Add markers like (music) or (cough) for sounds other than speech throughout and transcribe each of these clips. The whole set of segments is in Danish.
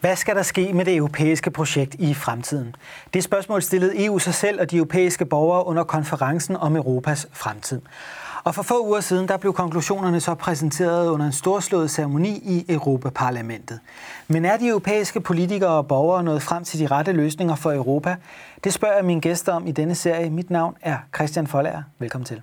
Hvad skal der ske med det europæiske projekt i fremtiden? Det spørgsmål stillede EU sig selv og de europæiske borgere under konferencen om Europas fremtid. Og for få uger siden, der blev konklusionerne så præsenteret under en storslået ceremoni i Europaparlamentet. Men er de europæiske politikere og borgere nået frem til de rette løsninger for Europa? Det spørger jeg mine gæster om i denne serie. Mit navn er Christian Folager. Velkommen til.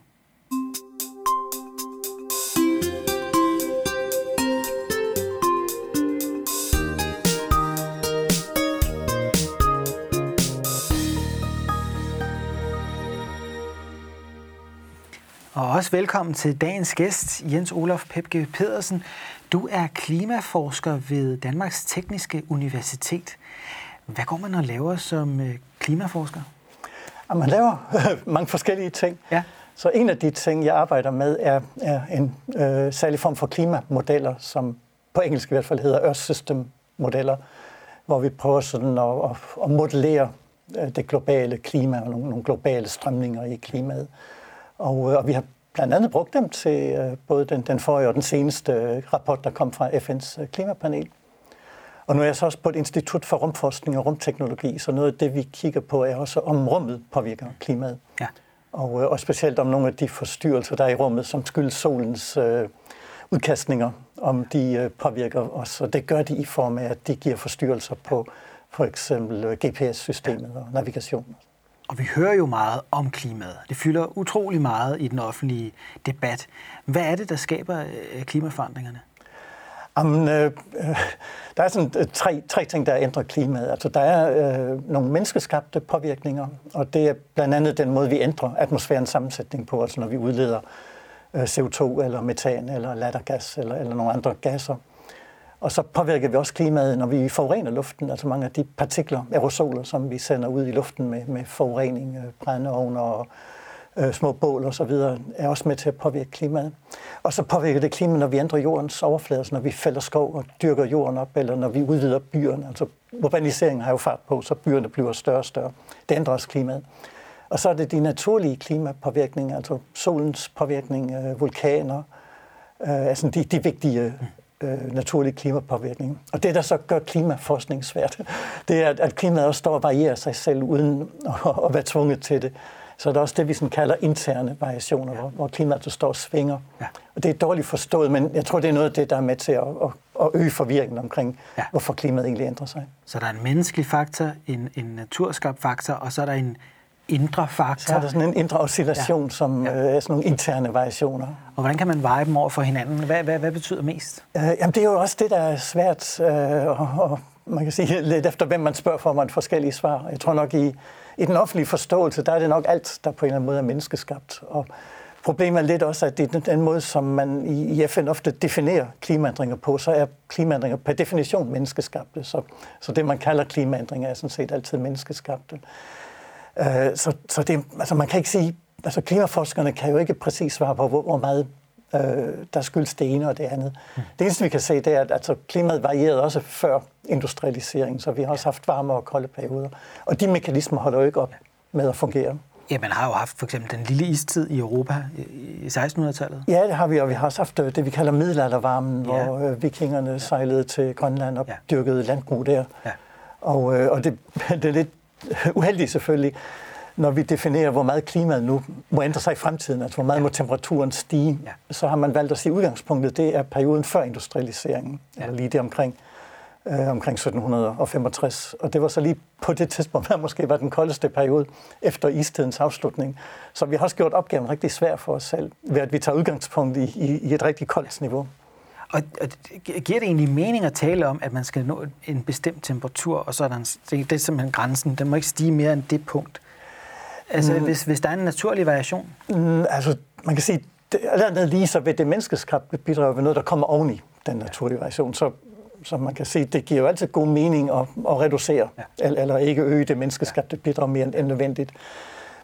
Også velkommen til dagens gæst, Jens Olof Pepke Pedersen. Du er klimaforsker ved Danmarks Tekniske Universitet. Hvad går man og laver som øh, klimaforsker? Man laver (laughs) mange forskellige ting. Ja. Så en af de ting, jeg arbejder med, er, er en øh, særlig form for klimamodeller, som på engelsk i hvert fald hedder Earth System modeller, hvor vi prøver sådan at, at, at modellere øh, det globale klima og nogle, nogle globale strømninger i klimaet. Og, øh, og vi har blandt andet brugt dem til øh, både den, den forrige og den seneste øh, rapport, der kom fra FN's klimapanel. Og nu er jeg så også på et institut for rumforskning og rumteknologi, så noget af det, vi kigger på, er også, om rummet påvirker klimaet. Ja. Og, og specielt om nogle af de forstyrrelser, der er i rummet, som skyldes solens øh, udkastninger, om de øh, påvirker os. Og det gør de i form af, at de giver forstyrrelser på for eksempel GPS-systemet og navigation. Og vi hører jo meget om klimaet. Det fylder utrolig meget i den offentlige debat. Hvad er det, der skaber øh, klimaforandringerne? Jamen, øh, øh, der er sådan øh, tre, tre ting, der ændrer klimaet. Altså, der er øh, nogle menneskeskabte påvirkninger, og det er blandt andet den måde, vi ændrer atmosfærens sammensætning på, altså når vi udleder øh, CO2 eller metan eller lattergas eller, eller nogle andre gasser. Og så påvirker vi også klimaet, når vi forurener luften. Altså mange af de partikler, aerosoler, som vi sender ud i luften med, med forurening, øh, brændeovne og øh, små bål og så videre, er også med til at påvirke klimaet. Og så påvirker det klimaet, når vi ændrer jordens overflade, altså når vi fælder skov og dyrker jorden op, eller når vi udvider byerne. Altså urbaniseringen har jo fart på, så byerne bliver større og større. Det ændrer også klimaet. Og så er det de naturlige klimapåvirkninger, altså solens påvirkning, øh, vulkaner, øh, altså de, de vigtige øh, naturlig klimapåvirkning. Og det, der så gør klimaforskning svært, (laughs) det er, at klimaet også står og varierer sig selv uden at, (laughs) at være tvunget til det. Så er også det, vi sådan kalder interne variationer, ja. hvor, hvor klimaet står og svinger. Ja. Og det er dårligt forstået, men jeg tror, det er noget af det, der er med til at, at, at øge forvirringen omkring, ja. hvorfor klimaet egentlig ændrer sig. Så der er en menneskelig faktor, en, en naturskabt faktor, og så er der en indre faktor. Så er der sådan en indre oscillation, ja. som ja. Øh, er sådan nogle interne variationer. Og hvordan kan man veje dem over for hinanden? Hvad, hvad, hvad betyder mest? Øh, jamen, det er jo også det, der er svært, øh, og, og man kan sige lidt efter, hvem man spørger, får man forskellige svar. Jeg tror nok, i, i den offentlige forståelse, der er det nok alt, der på en eller anden måde er menneskeskabt. Og problemet er lidt også, at det er den måde, som man i, i FN ofte definerer klimaændringer på, så er klimaændringer per definition menneskeskabte. Så, så det, man kalder klimaændringer, er sådan set altid menneskeskabte. Øh, så så det, altså man kan ikke sige, altså klimaforskerne kan jo ikke præcis svare på, hvor, hvor meget øh, der skyldes det ene og det andet. Mm. Det eneste, vi kan se, det er, at altså, klimaet varierede også før industrialiseringen, så vi har også haft varme og kolde perioder. Og de mekanismer holder jo ikke op med at fungere. Ja, man har jo haft for eksempel den lille istid i Europa i 1600-tallet. Ja, det har vi, og vi har også haft øh, det, vi kalder middelaldervarmen, ja. hvor øh, vikingerne ja. sejlede til Grønland og ja. dyrkede landbrug der. Ja. Og, øh, og det, (laughs) det er lidt (laughs) uheldigt selvfølgelig, når vi definerer, hvor meget klimaet nu må ændre sig i fremtiden, altså hvor meget ja. må temperaturen stige, ja. så har man valgt at sige, at udgangspunktet det er perioden før industrialiseringen, ja. eller lige det omkring, øh, omkring 1765. Og det var så lige på det tidspunkt, (laughs) der måske var den koldeste periode efter istidens afslutning. Så vi har også gjort opgaven rigtig svær for os selv, ved at vi tager udgangspunkt i, i, i et rigtig koldt niveau. Og, og giver det egentlig mening at tale om, at man skal nå en bestemt temperatur, og så er der en, det er simpelthen grænsen, den må ikke stige mere end det punkt? Altså, mm. hvis, hvis der er en naturlig variation? Mm, altså, man kan sige, det, andet lige så ved det menneskeskabte bidrag ved noget, der kommer oveni den naturlige variation. Så, så man kan sige, det giver jo altid god mening at, at reducere, ja. eller, eller ikke øge det menneskeskabte bidrag mere end nødvendigt.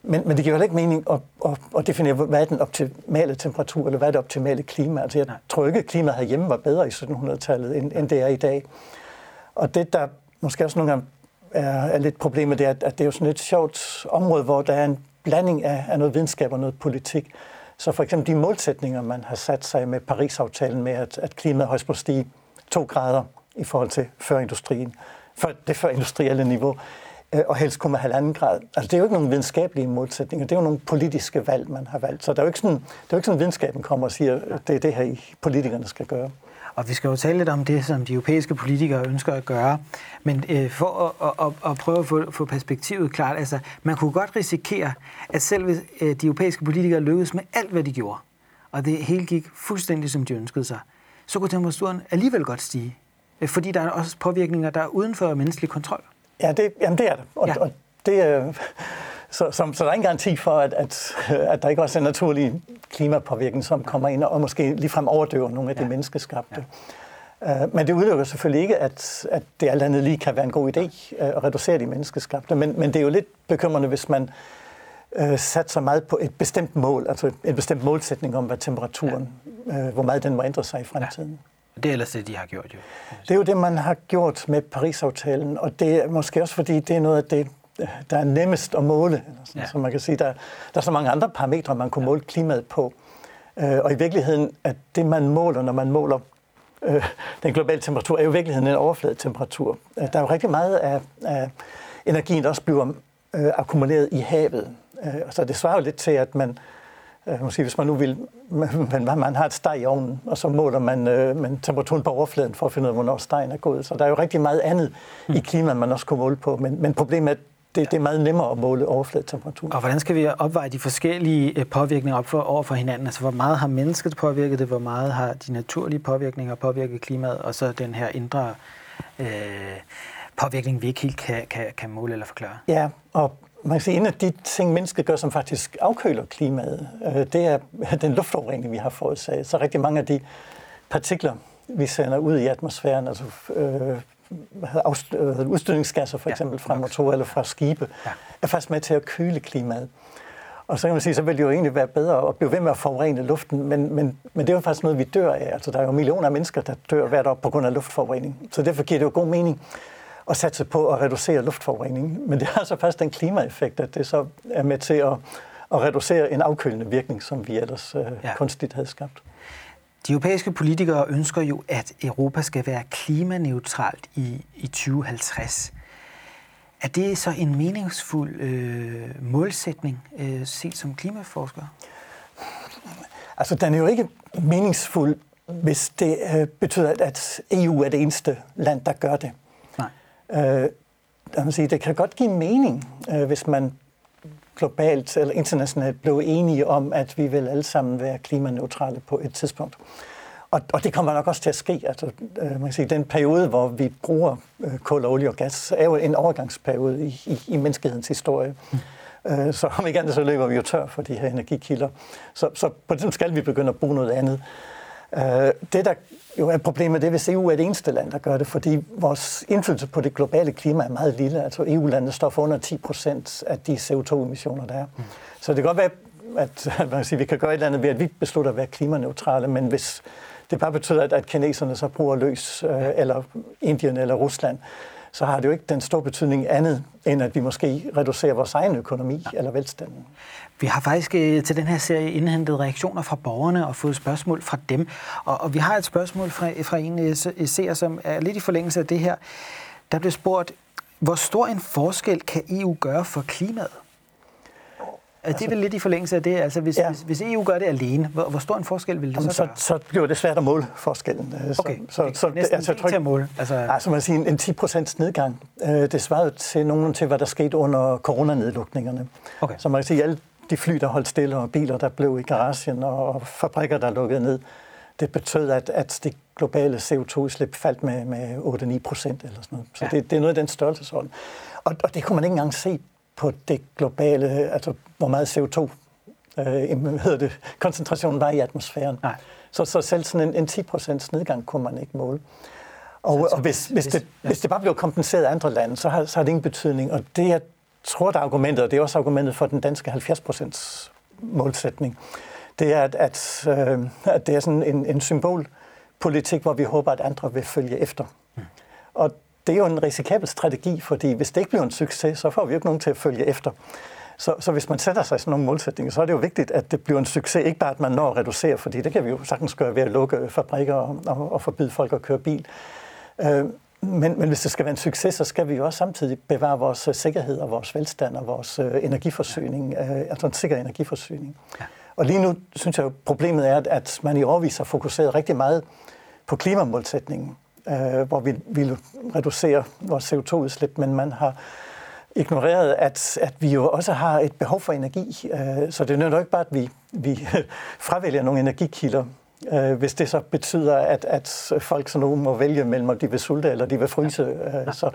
Men, men det giver jo ikke mening at, at, at definere, hvad er den optimale temperatur, eller hvad er det optimale klima. Altså, jeg tror ikke, at klimaet herhjemme var bedre i 1700-tallet, end, end det er i dag. Og det, der måske også nogle gange er, er lidt problemet, det er, at det er jo sådan et sjovt område, hvor der er en blanding af, af noget videnskab og noget politik. Så for eksempel de målsætninger, man har sat sig med Paris-aftalen med, at, at klimaet højst må stige 2 grader i forhold til før industrien, før det før industrielle niveau, og helst kunne med halvanden grad. Altså det er jo ikke nogen videnskabelige målsætninger, det er jo nogle politiske valg, man har valgt. Så det er jo ikke sådan, det er jo ikke sådan videnskaben kommer og siger, at det er det her, politikerne skal gøre. Og vi skal jo tale lidt om det, som de europæiske politikere ønsker at gøre. Men øh, for at, at, at prøve at få, få perspektivet klart, altså man kunne godt risikere, at selv hvis øh, de europæiske politikere lykkedes med alt, hvad de gjorde, og det hele gik fuldstændig, som de ønskede sig, så kunne temperaturen alligevel godt stige. Øh, fordi der er også påvirkninger, der er uden for menneskelig kontrol. Ja, det, jamen det er det. Og, ja. og det, øh, så, så, så der er ingen garanti for, at, at, at der ikke også er en naturlig klimapåvirkning, som kommer ind og måske ligefrem overdøver nogle af de ja. menneskeskabte. Ja. Uh, men det udelukker selvfølgelig ikke, at, at det alt andet lige kan være en god idé uh, at reducere de menneskeskabte. Men, men det er jo lidt bekymrende, hvis man uh, satser meget på et bestemt mål, altså en bestemt målsætning om, hvad temperaturen, ja. hvor meget den må ændre sig i fremtiden. Ja. Det er ellers det, de har gjort jo. Det er jo det, man har gjort med Paris-aftalen, og det er måske også fordi, det er noget af det, der er nemmest at måle. Sådan, ja. Så man kan sige, der, der er så mange andre parametre, man kunne måle klimaet på. Øh, og i virkeligheden, at det man måler, når man måler øh, den globale temperatur, er jo i virkeligheden en overfladetemperatur. Øh, der er jo rigtig meget af, af energien, der også bliver øh, akkumuleret i havet. Øh, så det svarer jo lidt til, at man, øh, måske hvis man nu vil, (laughs) man, man har et steg i ovnen, og så måler man, øh, man temperaturen på overfladen for at finde ud af, hvornår stegen er gået. Så der er jo rigtig meget andet i klimaet, man også kunne måle på. Men, men problemet er, det, det er meget nemmere at måle overfladetemperatur. Og hvordan skal vi opveje de forskellige øh, påvirkninger op for, over for hinanden? Altså, hvor meget har mennesket påvirket det? Hvor meget har de naturlige påvirkninger påvirket klimaet? Og så den her indre øh, påvirkning, vi ikke helt kan, kan, kan måle eller forklare? Ja, og man kan sige, en af de ting, mennesket gør, som faktisk afkøler klimaet, øh, det er den luftforurening, vi har forårsaget. Så rigtig mange af de partikler, vi sender ud i atmosfæren, altså øh, udstødningsgasser for eksempel ja, fra motorer eller fra skibe, ja. er faktisk med til at køle klimaet. Og så kan man sige, så vil det jo egentlig være bedre at blive ved med at forurene luften, men, men, men det er jo faktisk noget, vi dør af. Altså, der er jo millioner af mennesker, der dør hvert år på grund af luftforurening. Så derfor giver det jo god mening at satse på at reducere luftforureningen. Men det har altså faktisk den klimaeffekt, at det så er med til at, at reducere en afkølende virkning, som vi ellers øh, ja. kunstigt havde skabt. De europæiske politikere ønsker jo, at Europa skal være klimaneutralt i, i 2050. Er det så en meningsfuld øh, målsætning, øh, set som klimaforsker? Altså, den er jo ikke meningsfuld, hvis det øh, betyder, at EU er det eneste land, der gør det. Øh, man sige, det kan godt give mening, øh, hvis man globalt eller internationalt blev enige om, at vi vil alle sammen være klimaneutrale på et tidspunkt. Og, og det kommer nok også til at ske. Altså, øh, man kan sige, den periode, hvor vi bruger øh, kul, olie og gas, er jo en overgangsperiode i, i, i menneskehedens historie. Mm. Øh, så om ikke andet, så løber vi jo tør for de her energikilder. Så, så på den skal vi begynde at bruge noget andet. Øh, det, der jo er problemet, det er, hvis EU er det eneste land, der gør det, fordi vores indflydelse på det globale klima er meget lille. Altså EU-landet står for under 10 procent af de CO2-emissioner, der er. Mm. Så det kan godt være, at (laughs) man kan sige, vi kan gøre et eller andet ved, at vi beslutter at være klimaneutrale, men hvis det bare betyder, at, at kineserne så bruger løs, øh, eller Indien eller Rusland, så har det jo ikke den store betydning andet, end at vi måske reducerer vores egen økonomi ja. eller velstanden. Vi har faktisk øh, til den her serie indhentet reaktioner fra borgerne og fået spørgsmål fra dem. Og, og vi har et spørgsmål fra, fra en øh, seer, som er lidt i forlængelse af det her. Der blev spurgt, hvor stor en forskel kan EU gøre for klimaet? Er det altså, vel lidt i forlængelse af det? Altså, hvis, ja. hvis, hvis EU gør det alene, hvor, hvor stor en forskel vil det Jamen, så gøre? Så, så bliver det svært at måle forskellen. Øh, okay, så, okay. så, næsten altså, til at måle. Altså... Altså, man siger, en, en 10% nedgang, øh, det svarede til nogen til, hvad der skete under coronanedlukningerne. Okay. Så man kan sige, alle de fly, der holdt stille, og biler, der blev i garagen, og fabrikker, der lukkede ned, det betød, at, at det globale CO2-udslip faldt med, med 8-9 procent eller sådan noget. Så ja. det, det er noget af den størrelsesorden. Og, og det kunne man ikke engang se på det globale, altså hvor meget CO2 øh, hedder det, koncentrationen var i atmosfæren. Nej. Så, så selv sådan en, en 10% nedgang kunne man ikke måle. Og, og hvis, hvis, det, ja. hvis det bare blev kompenseret af andre lande, så har, så har det ingen betydning. Og det, jeg tror, der er argumentet, og det er også argumentet for den danske 70% målsætning, det er, at, at, øh, at det er sådan en, en symbolpolitik, hvor vi håber, at andre vil følge efter. Mm. Og det er jo en risikabel strategi, fordi hvis det ikke bliver en succes, så får vi jo ikke nogen til at følge efter. Så, så hvis man sætter sig sådan nogle målsætninger, så er det jo vigtigt, at det bliver en succes. Ikke bare, at man når at reducere, fordi det kan vi jo sagtens gøre ved at lukke fabrikker og, og, og forbyde folk at køre bil. Øh, men, men hvis det skal være en succes, så skal vi jo også samtidig bevare vores øh, sikkerhed og vores velstand og vores øh, energiforsyning, øh, altså en sikker energiforsyning. Ja. Og lige nu synes jeg jo, problemet er, at man i årvis har fokuseret rigtig meget på klimamålsætningen, øh, hvor vi vil reducere vores CO2-udslip, men man har ignoreret, at, at vi jo også har et behov for energi. Øh, så det er jo ikke bare, at vi, vi (laughs) fravælger nogle energikilder, øh, hvis det så betyder, at, at folk sådan nogen må vælge mellem, om de vil sulte eller de vil fryse. Øh, så,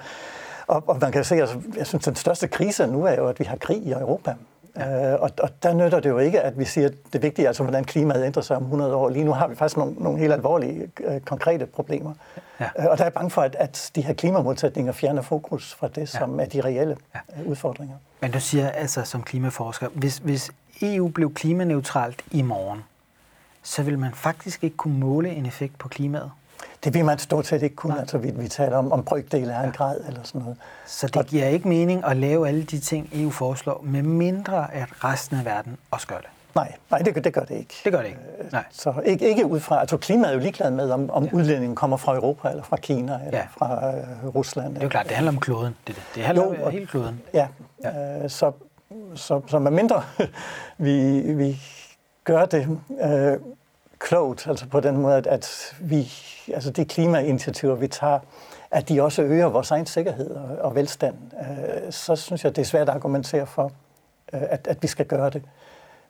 og, og man kan se, altså, jeg synes, den største krise nu er jo, at vi har krig i Europa. Ja. Øh, og, og der nytter det jo ikke, at vi siger, at det vigtige er, altså, hvordan klimaet ændrer sig om 100 år. Lige nu har vi faktisk nogle, nogle helt alvorlige, øh, konkrete problemer. Ja. Øh, og der er bange for, at, at de her klimamålsætninger fjerner fokus fra det, som ja. er de reelle ja. Øh, udfordringer. Men du siger altså som klimaforsker, hvis, hvis EU blev klimaneutralt i morgen, så vil man faktisk ikke kunne måle en effekt på klimaet? Det vil man stort set ikke kunne. Nej. Altså, vi, vi taler om, om brygdel af en grad eller sådan noget. Så det giver ikke mening at lave alle de ting, EU foreslår, med mindre at resten af verden også gør det? Nej, nej det, det gør det ikke. Det gør det ikke? Øh, nej. Så ikke, ikke ud fra... Altså klimaet er jo ligeglad med, om, om ja. udledningen kommer fra Europa, eller fra Kina, eller ja. fra øh, Rusland. Det er jo klart, det handler om kloden. Det, det handler jo, om hele kloden. Ja, ja. Øh, så, så, så med mindre (laughs) vi, vi gør det øh, klogt, altså på den måde, at, at vi, altså de klimainitiativer, vi tager, at de også øger vores egen sikkerhed og, og velstand, øh, så synes jeg, det er svært at argumentere for, øh, at, at vi skal gøre det.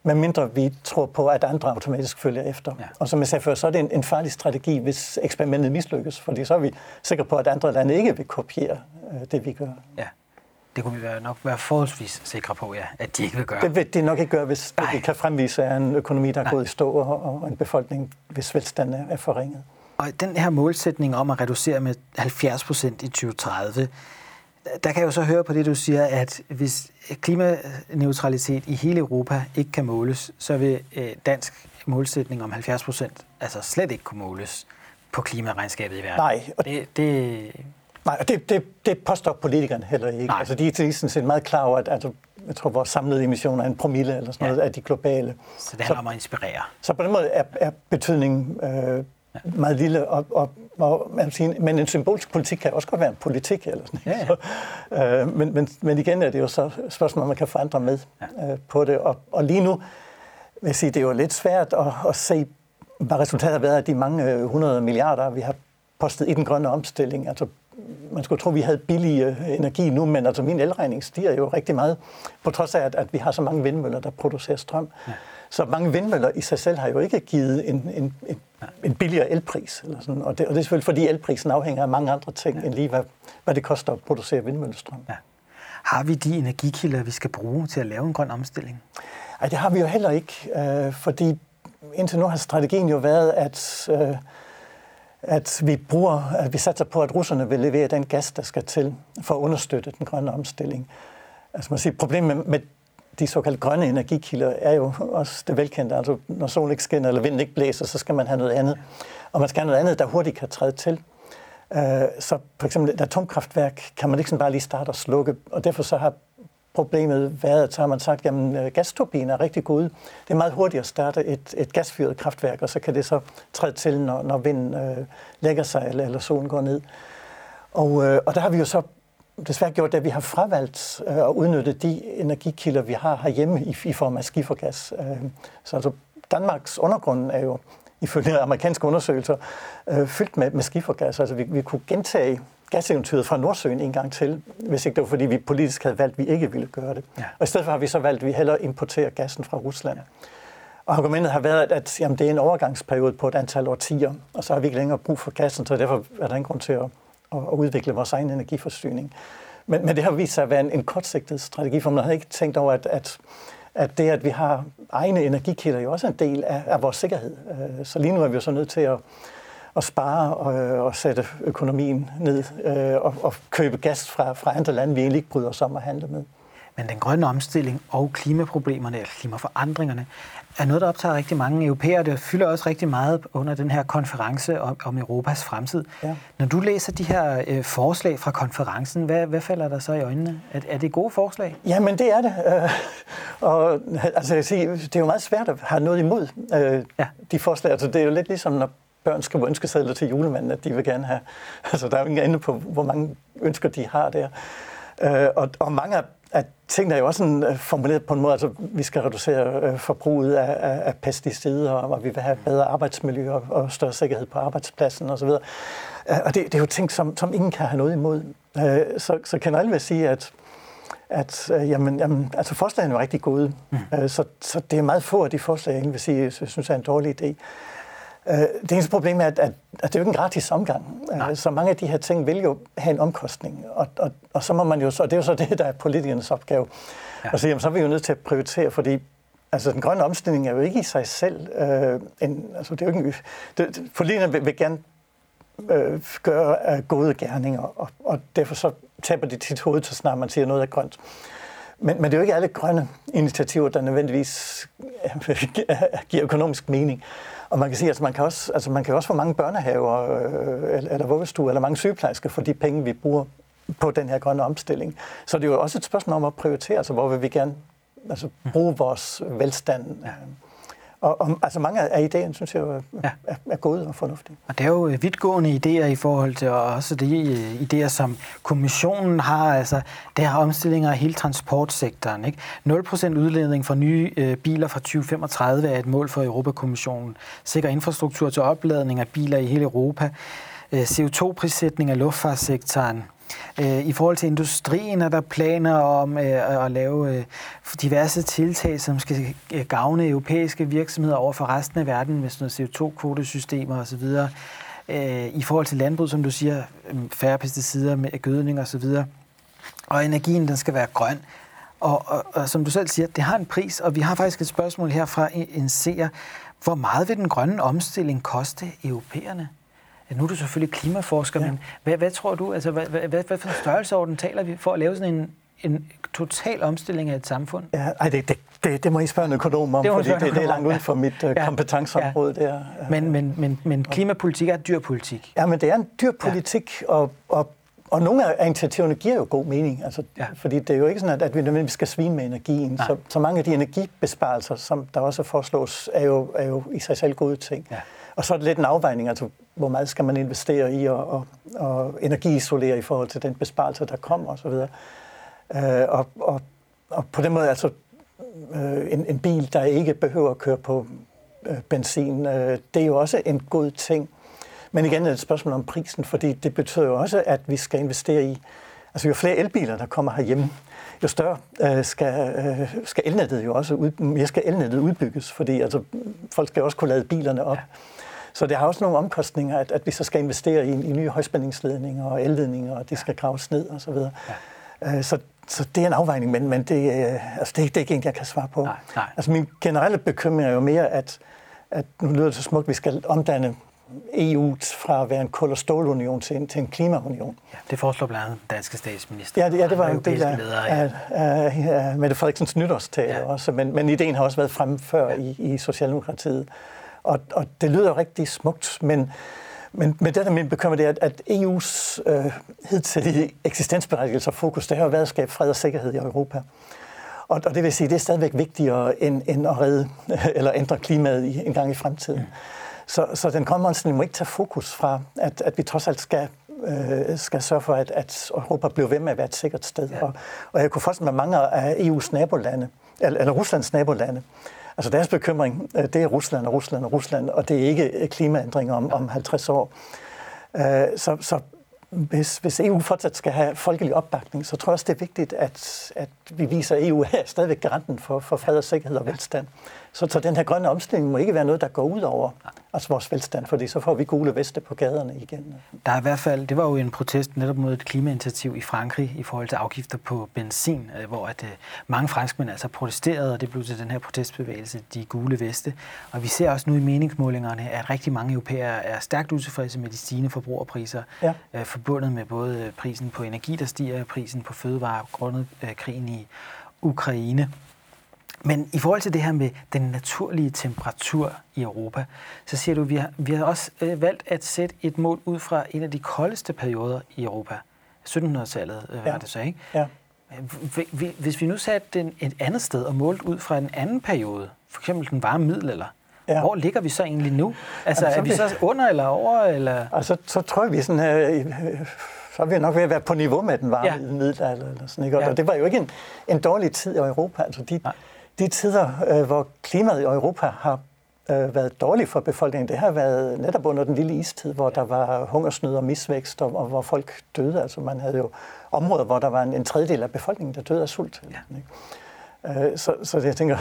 Men mindre vi tror på, at andre automatisk følger efter. Ja. Og som jeg sagde før, så er det en, en farlig strategi, hvis eksperimentet mislykkes, fordi så er vi sikre på, at andre lande ikke vil kopiere øh, det, vi gør. Ja. Det kunne vi være nok være forholdsvis sikre på, ja, at de ikke vil gøre. Det vil de nok ikke gøre, hvis Nej. det kan fremvise af en økonomi, der er Nej. gået i stå, og, en befolkning, hvis velstand er, er forringet. Og den her målsætning om at reducere med 70 procent i 2030, der kan jeg jo så høre på det, du siger, at hvis klimaneutralitet i hele Europa ikke kan måles, så vil øh, dansk målsætning om 70 procent altså slet ikke kunne måles på klimaregnskabet i verden. Nej. Og det, det, Nej, og det, det, det påstår politikerne heller ikke. Nej. Altså, de er sådan set meget klar over, at altså, jeg tror, vores samlede emissioner er en promille eller sådan ja. noget af de globale. Så det handler om at inspirere. Så på den måde er, er betydningen øh, ja. meget lille, og, og, og man siger, men en symbolsk politik kan også godt være en politik. Eller sådan, ja, ja. Så, øh, men, men, men igen er det jo så spørgsmål, man kan få andre med ja. øh, på det. Og, og lige nu vil jeg sige, det er jo lidt svært at, at se, hvad resultatet har været af de mange 100 milliarder, vi har postet i den grønne omstilling. Altså man skulle tro, at vi havde billig energi nu, men altså min elregning stiger jo rigtig meget, på trods af, at, at vi har så mange vindmøller, der producerer strøm. Ja. Så mange vindmøller i sig selv har jo ikke givet en, en, en, en billigere elpris. Eller sådan. Og, det, og det er selvfølgelig, fordi elprisen afhænger af mange andre ting, ja. end lige hvad, hvad det koster at producere vindmøllestrøm. Ja. Har vi de energikilder, vi skal bruge til at lave en grøn omstilling? Nej, det har vi jo heller ikke, øh, fordi indtil nu har strategien jo været, at... Øh, at vi bruger, at vi satser på, at russerne vil levere den gas, der skal til for at understøtte den grønne omstilling. Altså man siger, problemet med, med de såkaldte grønne energikilder er jo også det velkendte. Altså, når solen ikke skinner eller vinden ikke blæser, så skal man have noget andet. Og man skal have noget andet, der hurtigt kan træde til. Øh, så for eksempel et atomkraftværk kan man ikke sådan bare lige starte og slukke, og derfor så har problemet været, så har man sagt, at øh, gasturbiner er rigtig gode. Det er meget hurtigt at starte et, et gasfyret kraftværk, og så kan det så træde til, når, når vinden øh, lægger sig, eller, eller solen går ned. Og, øh, og der har vi jo så desværre gjort det, at vi har fravalgt øh, at udnytte de energikilder, vi har herhjemme i, i form af skifergas. Øh, så altså, Danmarks undergrund er jo ifølge amerikanske undersøgelser øh, fyldt med, med skifergas. Altså vi, vi kunne gentage gaseventyret fra Nordsøen en gang til, hvis ikke det var, fordi vi politisk havde valgt, at vi ikke ville gøre det. Ja. Og i stedet for har vi så valgt, at vi hellere importerer gassen fra Rusland. Ja. Og argumentet har været, at jamen, det er en overgangsperiode på et antal årtier, og så har vi ikke længere brug for gassen, så derfor er der ingen grund til at, at, at udvikle vores egen energiforsyning. Men, men det har vist sig at være en, en kortsigtet strategi, for man har ikke tænkt over, at, at, at det, at vi har egne energikilder, jo også er en del af, af vores sikkerhed. Øh, så lige nu er vi jo så nødt til at at spare og, øh, og sætte økonomien ned øh, og, og købe gas fra, fra andre lande, vi egentlig ikke bryder os om at handle med. Men den grønne omstilling og klimaproblemerne, eller klimaforandringerne, er noget, der optager rigtig mange europæere. Det fylder også rigtig meget under den her konference om, om Europas fremtid. Ja. Når du læser de her øh, forslag fra konferencen, hvad, hvad falder der så i øjnene? Er, er det gode forslag? Ja, men det er det. Øh, og altså, jeg siger, det er jo meget svært at have noget imod øh, ja. de forslag. Altså, det er jo lidt ligesom, når børn skriver ønskesedler til julemanden, at de vil gerne have. (laughs) Altså, der er jo ingen ende på, hvor mange ønsker de har der. Øh, og, og mange af at tingene er jo også sådan, uh, formuleret på en måde, altså vi skal reducere uh, forbruget af, af, af pesticider, og vi vil have bedre arbejdsmiljø og, og større sikkerhed på arbejdspladsen osv. Uh, og det, det er jo ting, som, som ingen kan have noget imod. Så, så kan alle vil sige, at at jamen, jamen, altså forslagene er rigtig gode, mm. så, så det er meget få af de forslag, jeg vil sige, jeg synes er en dårlig idé. Uh, det eneste problem er, at, at, at det er jo ikke en gratis omgang. Uh, så mange af de her ting vil jo have en omkostning, og, og, og så må man jo så, og det er jo så det, der er politikernes opgave, ja. at sige, jamen, så er vi jo nødt til at prioritere, fordi altså, den grønne omstilling er jo ikke i sig selv uh, en, altså, det er jo ikke, det, politikerne vil, vil gerne uh, gøre uh, gode gerninger, og, og derfor så taber de tit hovedet, så snart man siger noget er grønt. Men, men det er jo ikke alle grønne initiativer, der nødvendigvis (laughs) giver økonomisk mening. Og man kan sige, at altså, man kan også, altså man kan også få mange børnehaver øh, eller, eller vuggestuer eller mange sygeplejersker for de penge, vi bruger på den her grønne omstilling. Så det er jo også et spørgsmål om at prioritere, altså hvor vil vi gerne altså, bruge vores velstand. Ja. Og, og altså mange af idéerne, synes jeg, er, ja. er, er gode og fornuftige. Og det er jo vidtgående idéer i forhold til også de øh, idéer, som kommissionen har. Altså, det her omstillinger af hele transportsektoren. Ikke? 0% udledning fra nye øh, biler fra 2035 er et mål for Europakommissionen. Sikker infrastruktur til opladning af biler i hele Europa. Øh, CO2-prissætning af luftfartssektoren Øh, Øh, I forhold til industrien er der planer om øh, at lave øh, diverse tiltag, som skal gavne europæiske virksomheder over for resten af verden med sådan CO2-kvotesystemer osv. I forhold til landbrug, som du siger, færre pesticider med gødning osv. Og energien, den skal være grøn. Og, og, og som du selv siger, det har en pris, og vi har faktisk et spørgsmål her fra en seer. Hvor meget vil den grønne omstilling koste europæerne? Ja, nu er du selvfølgelig klimaforsker, ja. men hvad, hvad tror du, altså hvad, hvad, hvad, hvad for en størrelseorden taler vi for at lave sådan en, en total omstilling af et samfund? Ja, ej, det, det, det, det må I spørge en økonom om, det fordi det, det er langt uden for mit ja. kompetenceområde ja. der. Men, men, men, men klimapolitik er dyr politik. Ja, men det er en dyr politik, ja. og, og og nogle af initiativerne giver jo god mening, altså, ja. fordi det er jo ikke sådan, at, at vi nødvendigvis skal svine med energien. Så, så mange af de energibesparelser, som der også foreslås, er jo, er jo i sig selv gode ting. Ja. Og så er det lidt en afvejning, altså hvor meget skal man investere i og, og, og energiisolere i forhold til den besparelse, der kommer osv. Øh, og, og, og på den måde, altså øh, en, en bil, der ikke behøver at køre på øh, benzin, øh, det er jo også en god ting. Men igen er det et spørgsmål om prisen, fordi det betyder jo også, at vi skal investere i, altså jo flere elbiler, der kommer herhjemme, jo større øh, skal, øh, skal elnettet jo også ud, mere skal elnettet udbygges, fordi altså, folk skal også kunne lade bilerne op. Ja. Så det har også nogle omkostninger, at, at vi så skal investere i, i nye højspændingsledninger og elledninger, og det skal graves ned og så videre. Ja. Øh, så, så det er en afvejning, men, men det, øh, altså det, det er ikke en, jeg kan svare på. Nej, nej. Altså min generelle bekymring er jo mere, at, at nu lyder det så smukt, at vi skal omdanne EU fra at være en kul- og stålunion til en, til en klimaunion. Ja, det foreslår blandt andet den danske statsminister. Ja, det, ja, det var en del af, af, af, af Mette Frederiksens nytårstale ja. også, men, men ideen har også været fremme før ja. i, i Socialdemokratiet. Og, og det lyder rigtig smukt, men, men, men det, der min bekymring, det er, at EU's øh, hidtidige eksistensberettigelse og fokus, det har jo været at skabe fred og sikkerhed i Europa. Og, og det vil sige, det er stadigvæk vigtigere end, end at redde (laughs) eller ændre klimaet i, en gang i fremtiden. Mm. Så, så den grønne omstilling må ikke tage fokus fra, at, at vi trods alt skal øh, skal sørge for, at, at Europa bliver ved med at være et sikkert sted. Ja. Og, og jeg kunne forestille mig mange af EU's nabolande, eller, eller Ruslands nabolande, Altså deres bekymring, øh, det er Rusland og Rusland og Rusland, og det er ikke øh, klimaændringer om, om 50 år. Øh, så, så hvis, hvis EU fortsat skal have folkelig opbakning, så tror jeg også, det er vigtigt, at, at vi viser, at EU er stadigvæk garanten for, for fred og sikkerhed og velstand. Så, så den her grønne omstilling må ikke være noget, der går ud over altså vores velstand, fordi så får vi gule veste på gaderne igen. Der er i hvert fald, det var jo en protest netop mod et klimainitiativ i Frankrig i forhold til afgifter på benzin, øh, hvor at øh, mange franskmænd altså protesterede, og det blev til den her protestbevægelse, de gule veste. Og vi ser også nu i meningsmålingerne, at rigtig mange europæere er stærkt utilfredse med de stigende forbrugerpriser, ja. Øh, forbundet med både prisen på energi, der stiger, prisen på fødevarer grundet krigen i Ukraine. Men i forhold til det her med den naturlige temperatur i Europa, så siger du, at vi har, vi har også øh, valgt at sætte et mål ud fra en af de koldeste perioder i Europa. 1700-tallet øh, var ja. det så, ikke? Ja. Hvis vi nu satte den et andet sted og målte ud fra en anden periode, for eksempel den varme middelalder, Ja. Hvor ligger vi så egentlig nu? Altså, Jamen, så er vi, så under eller over? Eller? Altså, så tror jeg, vi sådan her... Øh, så er vi nok ved at være på niveau med den varme ja. middelalder. Eller sådan, ikke? Ja. Og det var jo ikke en, en dårlig tid i Europa. Altså, de, de tider, øh, hvor klimaet i Europa har øh, været dårligt for befolkningen, det har været netop under den lille istid, hvor der var hungersnød og misvækst, og, og hvor folk døde. Altså man havde jo områder, hvor der var en, en tredjedel af befolkningen, der døde af sult. Ja. Ikke? Øh, så, så jeg tænker,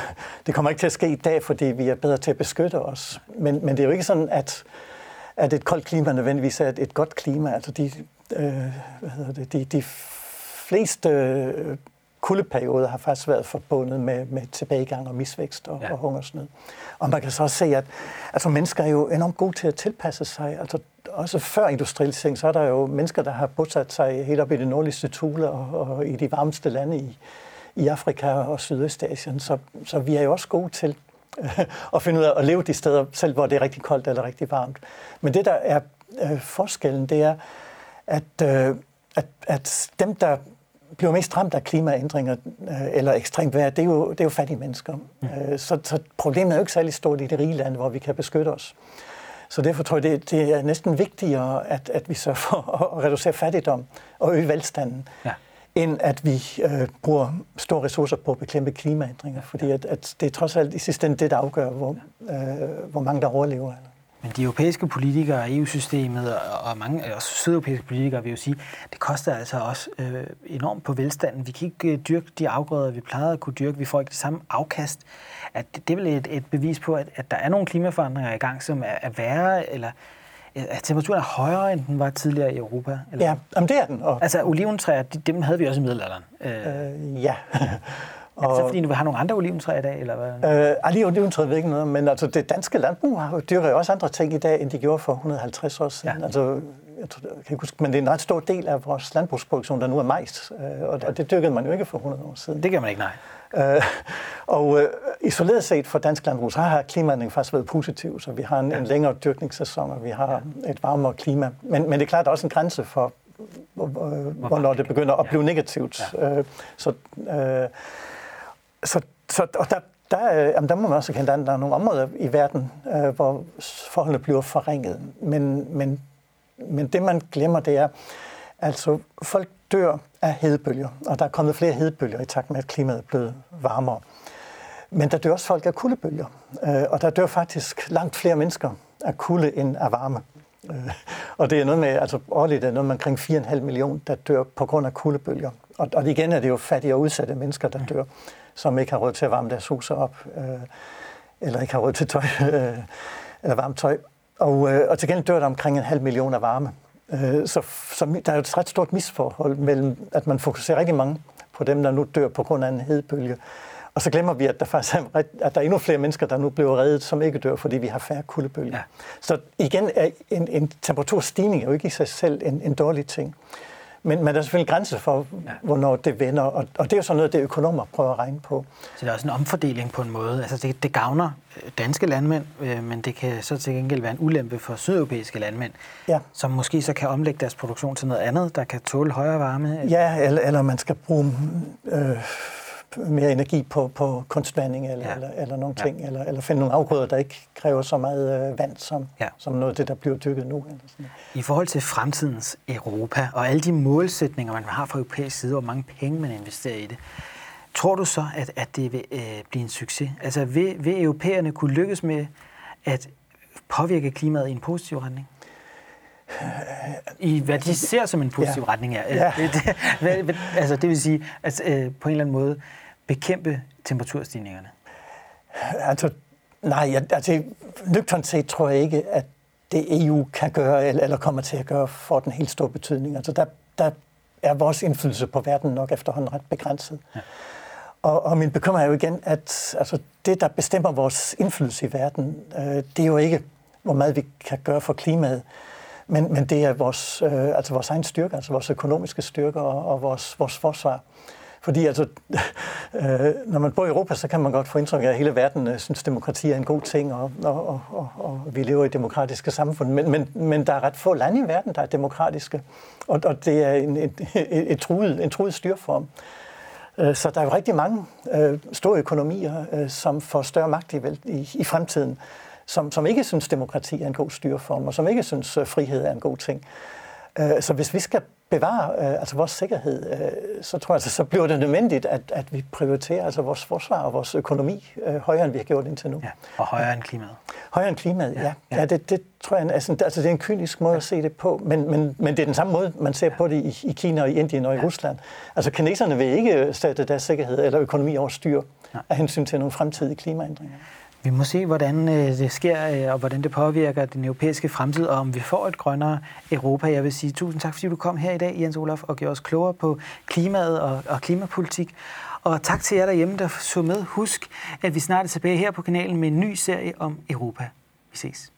det kommer ikke til at ske i dag, fordi vi er bedre til at beskytte os. Men, men det er jo ikke sådan, at, at et koldt klima nødvendigvis er et, et godt klima. Altså de, øh, hvad hedder det, de, de fleste kuldeperioder har faktisk været forbundet med, med tilbagegang og misvækst og, ja. og hungersnød. Og man kan så også se, at altså, mennesker er jo enormt gode til at tilpasse sig. Altså, også før industrialisering, så er der jo mennesker, der har bosat sig helt op i det nordligste Thule og, og i de varmeste lande i, i Afrika og Sydøstasien. Så, så vi er jo også gode til (laughs) at finde ud af at leve de steder, selv hvor det er rigtig koldt eller rigtig varmt. Men det, der er øh, forskellen, det er, at, øh, at, at dem, der bliver mest ramt af klimaændringer øh, eller ekstremt vejr, det er jo, det er jo fattige mennesker. Mm. Øh, så, så problemet er jo ikke særlig stort i det rige land, hvor vi kan beskytte os. Så derfor tror jeg, det, det er næsten vigtigere, at, at vi sørger for (laughs) at reducere fattigdom og øge velstanden, ja. end at vi øh, bruger store ressourcer på at bekæmpe klimaændringer. Fordi at, at det er trods alt i sidste ende det, der afgør, hvor, øh, hvor mange der overlever. Men de europæiske politikere, EU-systemet og mange også sydeuropæiske politikere vil jo sige, det koster altså også øh, enormt på velstanden. Vi kan ikke øh, dyrke de afgrøder, vi plejede at kunne dyrke. Vi får ikke det samme afkast. At det, det er vel et, et bevis på, at, at der er nogle klimaforandringer i gang, som er, er værre, eller at temperaturen er højere, end den var tidligere i Europa? Eller? Ja, jamen det er den. Og... Altså oliventræer, dem havde vi også i middelalderen. Øh, ja. (laughs) Og, er det så fordi, du vil have nogle andre oliventræer i dag? Eller hvad? Øh, lige oliventræer ved ikke noget, men altså, det danske landbrug har, dyrker jo også andre ting i dag, end de gjorde for 150 år siden. Ja. Altså, jeg, tror, jeg kan ikke huske, men det er en ret stor del af vores landbrugsproduktion, der nu er majs, øh, og, og det dyrkede man jo ikke for 100 år siden. Det gør man ikke, nej. Øh, og øh, isoleret set for dansk landbrug, så har klimaændringen faktisk været positiv, så vi har en, ja. en længere dyrkningssæson, og vi har ja. et varmere klima. Men, men det er klart, der er også en grænse for, hvornår det begynder at blive negativt. Ja. Øh, så, øh, så, så og der, der, øh, jamen der må man også kende, at der er nogle områder i verden, øh, hvor forholdene bliver forringet. Men, men, men det, man glemmer, det er, altså folk dør af hedebølger, og der er kommet flere hedebølger i takt med, at klimaet er blevet varmere. Men der dør også folk af kuldebølger, øh, og der dør faktisk langt flere mennesker af kulde end af varme. Øh, og det er noget med, altså årligt er noget med omkring 4,5 millioner, der dør på grund af kuldebølger. Og, og igen er det jo fattige og udsatte mennesker, der dør som ikke har råd til at varme deres huse op, øh, eller ikke har råd til tøj, (laughs) øh, eller varmt tøj. Og, øh, og til gengæld dør der omkring en halv million af varme. Øh, så, så der er jo et ret stort misforhold mellem, at man fokuserer rigtig mange på dem, der nu dør på grund af en hedebølge. Og så glemmer vi, at der faktisk er, at der er endnu flere mennesker, der nu bliver reddet, som ikke dør, fordi vi har færre kuldebølger. Ja. Så igen er en, en temperaturstigning er jo ikke i sig selv en, en dårlig ting. Men, men der er selvfølgelig grænser for, ja. hvornår det vender, og, og det er jo sådan noget, det økonomer prøver at regne på. Så der er også en omfordeling på en måde. Altså det, det gavner øh, danske landmænd, øh, men det kan så til gengæld være en ulempe for sydeuropæiske landmænd, ja. som måske så kan omlægge deres produktion til noget andet, der kan tåle højere varme. Ja, eller, eller man skal bruge øh, mere energi på, på kunstvanding eller, ja. eller, eller nogle ja. ting, eller, eller finde nogle afgrøder, der ikke kræver så meget øh, vand som, ja. som noget af det, der bliver dyrket nu. Eller sådan. I forhold til fremtidens Europa og alle de målsætninger, man har fra europæisk side, hvor mange penge man investerer i det, tror du så, at, at det vil øh, blive en succes? Altså vil, vil europæerne kunne lykkes med at påvirke klimaet i en positiv retning? I hvad de ser som en positiv ja. retning er. Ja. (laughs) Det, altså, det vil sige, at øh, på en eller anden måde bekæmpe temperaturstigningerne? Altså, nej, altså, nøgternt set tror jeg ikke, at det EU kan gøre, eller, eller kommer til at gøre, for den helt store betydning. Altså, der, der er vores indflydelse på verden nok efterhånden ret begrænset. Ja. Og, og min bekymring er jo igen, at altså, det, der bestemmer vores indflydelse i verden, øh, det er jo ikke, hvor meget vi kan gøre for klimaet, men, men det er vores, øh, altså vores egen styrke, altså vores økonomiske styrke og, og vores, vores forsvar. Fordi altså, (laughs) øh, når man bor i Europa, så kan man godt få indtryk af, at hele verden øh, synes, demokrati er en god ting, og, og, og, og, og vi lever i demokratiske samfund. Men, men, men der er ret få lande i verden, der er demokratiske, og, og det er en, et, et, et truet, en truet styrform. Øh, så der er jo rigtig mange øh, store økonomier, øh, som får større magt i, i, i fremtiden som, som ikke synes, demokrati er en god styreform, og som ikke synes, øh, frihed er en god ting. Øh, så hvis vi skal bevare øh, altså vores sikkerhed, øh, så tror jeg, altså, så bliver det nødvendigt, at, at vi prioriterer altså vores forsvar og vores økonomi øh, højere, end vi har gjort indtil nu. Ja, og højere end klimaet. Højere end klimaet, ja. ja. ja det, det tror jeg, altså, altså, det er en kynisk måde ja. at se det på, men, men, men det er den samme måde, man ser på det i, i Kina og i Indien og i ja. Rusland. Altså kineserne vil ikke sætte deres sikkerhed eller økonomi over styr ja. af hensyn til nogle fremtidige klimaændringer. Vi må se, hvordan øh, det sker, øh, og hvordan det påvirker den europæiske fremtid, og om vi får et grønnere Europa. Jeg vil sige tusind tak, fordi du kom her i dag, Jens Olaf, og gjorde os klogere på klimaet og, og klimapolitik. Og tak til jer derhjemme, der så med. Husk, at vi snart er tilbage her på kanalen med en ny serie om Europa. Vi ses.